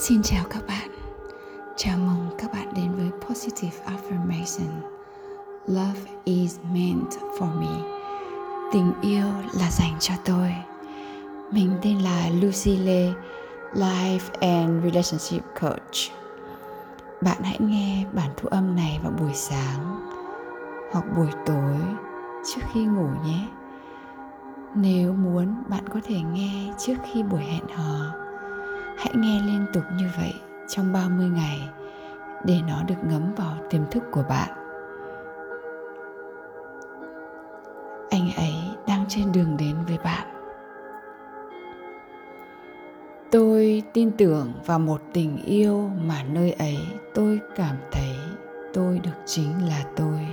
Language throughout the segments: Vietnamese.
Xin chào các bạn. Chào mừng các bạn đến với Positive Affirmation. Love is meant for me. Tình yêu là dành cho tôi. Mình tên là Lucy Lê, Life and Relationship Coach. Bạn hãy nghe bản thu âm này vào buổi sáng hoặc buổi tối trước khi ngủ nhé. Nếu muốn, bạn có thể nghe trước khi buổi hẹn hò Hãy nghe liên tục như vậy trong 30 ngày để nó được ngấm vào tiềm thức của bạn. Anh ấy đang trên đường đến với bạn. Tôi tin tưởng vào một tình yêu mà nơi ấy tôi cảm thấy tôi được chính là tôi.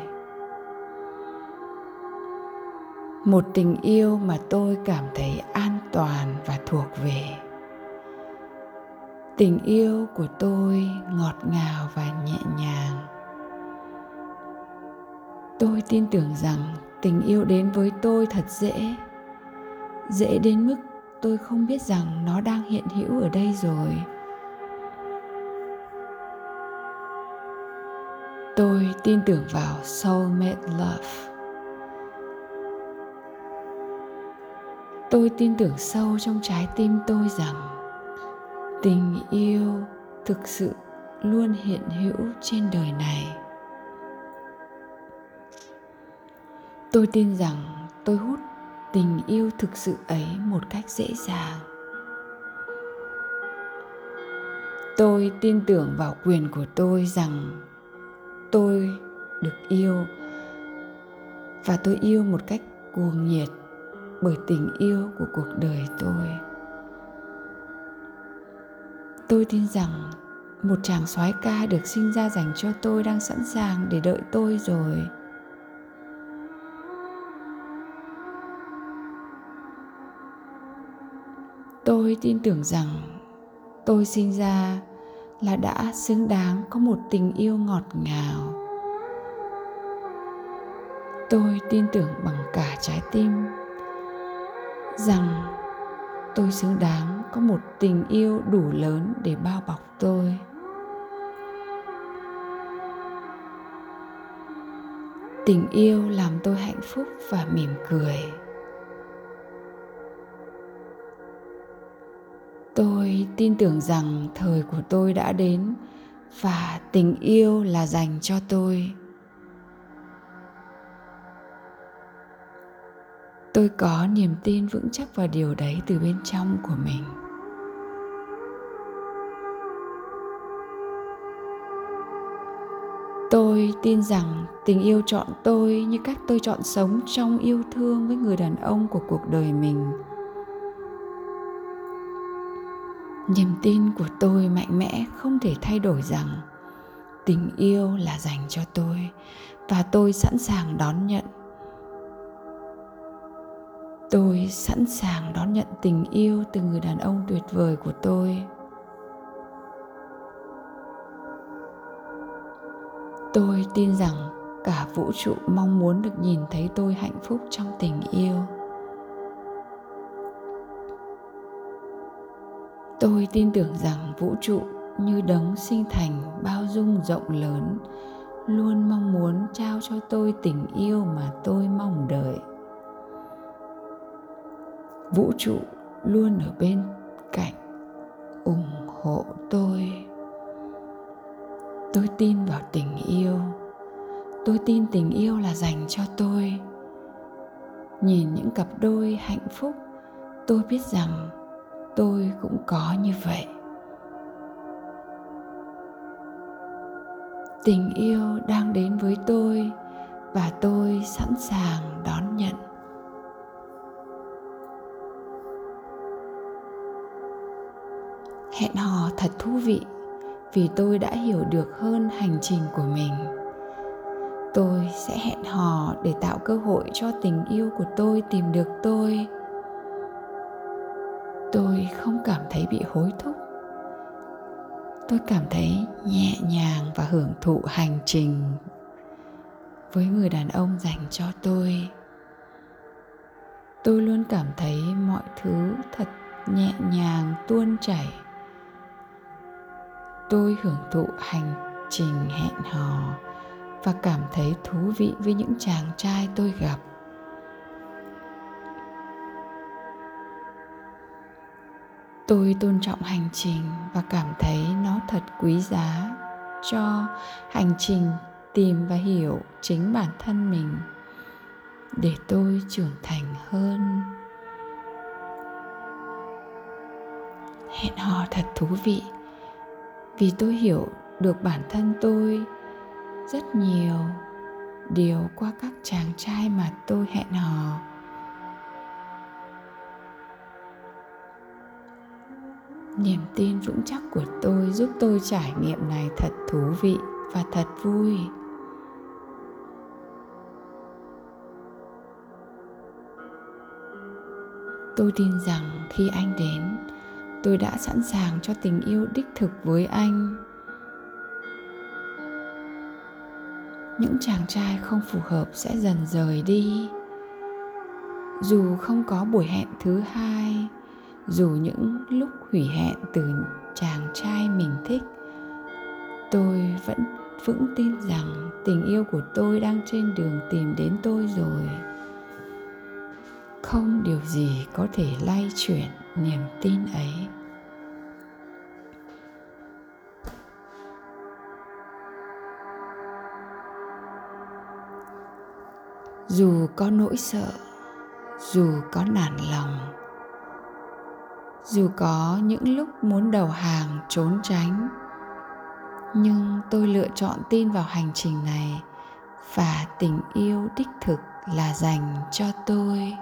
Một tình yêu mà tôi cảm thấy an toàn và thuộc về tình yêu của tôi ngọt ngào và nhẹ nhàng. Tôi tin tưởng rằng tình yêu đến với tôi thật dễ. Dễ đến mức tôi không biết rằng nó đang hiện hữu ở đây rồi. Tôi tin tưởng vào soulmate love. Tôi tin tưởng sâu trong trái tim tôi rằng tình yêu thực sự luôn hiện hữu trên đời này. Tôi tin rằng tôi hút tình yêu thực sự ấy một cách dễ dàng. Tôi tin tưởng vào quyền của tôi rằng tôi được yêu và tôi yêu một cách cuồng nhiệt bởi tình yêu của cuộc đời tôi tôi tin rằng một chàng soái ca được sinh ra dành cho tôi đang sẵn sàng để đợi tôi rồi. Tôi tin tưởng rằng tôi sinh ra là đã xứng đáng có một tình yêu ngọt ngào. Tôi tin tưởng bằng cả trái tim rằng tôi xứng đáng có một tình yêu đủ lớn để bao bọc tôi. Tình yêu làm tôi hạnh phúc và mỉm cười. Tôi tin tưởng rằng thời của tôi đã đến và tình yêu là dành cho tôi. Tôi có niềm tin vững chắc vào điều đấy từ bên trong của mình. Tôi tin rằng tình yêu chọn tôi như cách tôi chọn sống trong yêu thương với người đàn ông của cuộc đời mình. Niềm tin của tôi mạnh mẽ, không thể thay đổi rằng tình yêu là dành cho tôi và tôi sẵn sàng đón nhận tôi sẵn sàng đón nhận tình yêu từ người đàn ông tuyệt vời của tôi. Tôi tin rằng cả vũ trụ mong muốn được nhìn thấy tôi hạnh phúc trong tình yêu. Tôi tin tưởng rằng vũ trụ như đấng sinh thành bao dung rộng lớn, luôn mong muốn trao cho tôi tình yêu mà tôi mong đợi vũ trụ luôn ở bên cạnh ủng hộ tôi. Tôi tin vào tình yêu. Tôi tin tình yêu là dành cho tôi. Nhìn những cặp đôi hạnh phúc, tôi biết rằng tôi cũng có như vậy. Tình yêu đang đến với tôi và tôi sẵn sàng đón nhận. Hẹn hò thật thú vị vì tôi đã hiểu được hơn hành trình của mình. Tôi sẽ hẹn hò để tạo cơ hội cho tình yêu của tôi tìm được tôi. Tôi không cảm thấy bị hối thúc. Tôi cảm thấy nhẹ nhàng và hưởng thụ hành trình với người đàn ông dành cho tôi. Tôi luôn cảm thấy mọi thứ thật nhẹ nhàng, tuôn chảy tôi hưởng thụ hành trình hẹn hò và cảm thấy thú vị với những chàng trai tôi gặp. Tôi tôn trọng hành trình và cảm thấy nó thật quý giá cho hành trình tìm và hiểu chính bản thân mình để tôi trưởng thành hơn. Hẹn hò thật thú vị vì tôi hiểu được bản thân tôi rất nhiều điều qua các chàng trai mà tôi hẹn hò. Niềm tin vững chắc của tôi giúp tôi trải nghiệm này thật thú vị và thật vui. Tôi tin rằng khi anh đến tôi đã sẵn sàng cho tình yêu đích thực với anh. Những chàng trai không phù hợp sẽ dần rời đi. Dù không có buổi hẹn thứ hai, dù những lúc hủy hẹn từ chàng trai mình thích, tôi vẫn vững tin rằng tình yêu của tôi đang trên đường tìm đến tôi rồi. Không điều gì có thể lay chuyển niềm tin ấy. Dù có nỗi sợ, dù có nản lòng, dù có những lúc muốn đầu hàng trốn tránh, nhưng tôi lựa chọn tin vào hành trình này và tình yêu đích thực là dành cho tôi.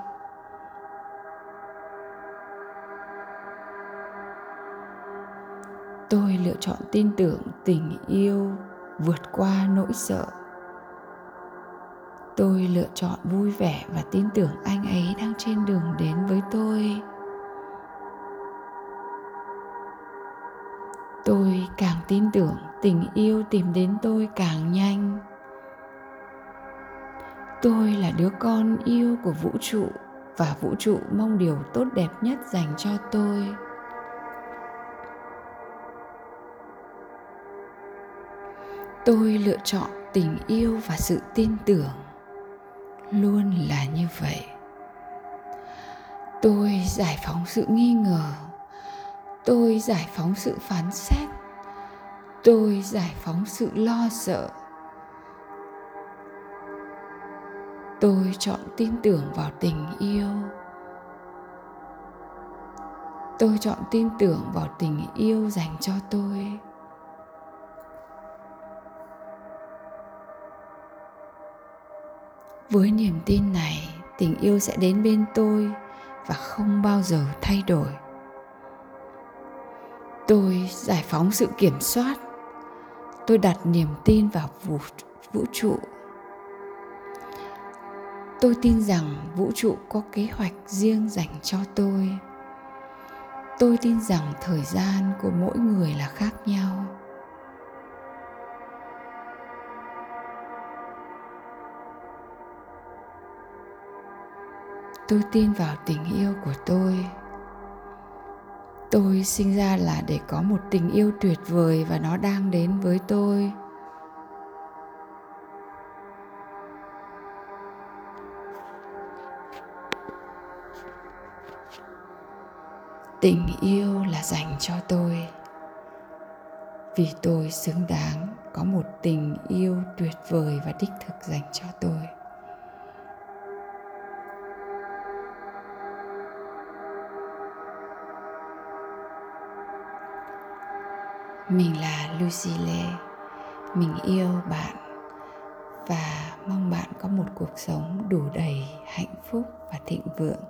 Tôi lựa chọn tin tưởng tình yêu vượt qua nỗi sợ. Tôi lựa chọn vui vẻ và tin tưởng anh ấy đang trên đường đến với tôi. Tôi càng tin tưởng tình yêu tìm đến tôi càng nhanh. Tôi là đứa con yêu của vũ trụ và vũ trụ mong điều tốt đẹp nhất dành cho tôi. Tôi lựa chọn tình yêu và sự tin tưởng. Luôn là như vậy. Tôi giải phóng sự nghi ngờ. Tôi giải phóng sự phán xét. Tôi giải phóng sự lo sợ. Tôi chọn tin tưởng vào tình yêu. Tôi chọn tin tưởng vào tình yêu dành cho tôi. Với niềm tin này tình yêu sẽ đến bên tôi và không bao giờ thay đổi. Tôi giải phóng sự kiểm soát. Tôi đặt niềm tin vào vũ, vũ trụ. Tôi tin rằng vũ trụ có kế hoạch riêng dành cho tôi. Tôi tin rằng thời gian của mỗi người là khác nhau. Tôi tin vào tình yêu của tôi. Tôi sinh ra là để có một tình yêu tuyệt vời và nó đang đến với tôi. Tình yêu là dành cho tôi. Vì tôi xứng đáng có một tình yêu tuyệt vời và đích thực dành cho tôi. Mình là lucy lê. Mình yêu bạn và mong bạn có một cuộc sống đủ đầy hạnh phúc và thịnh vượng.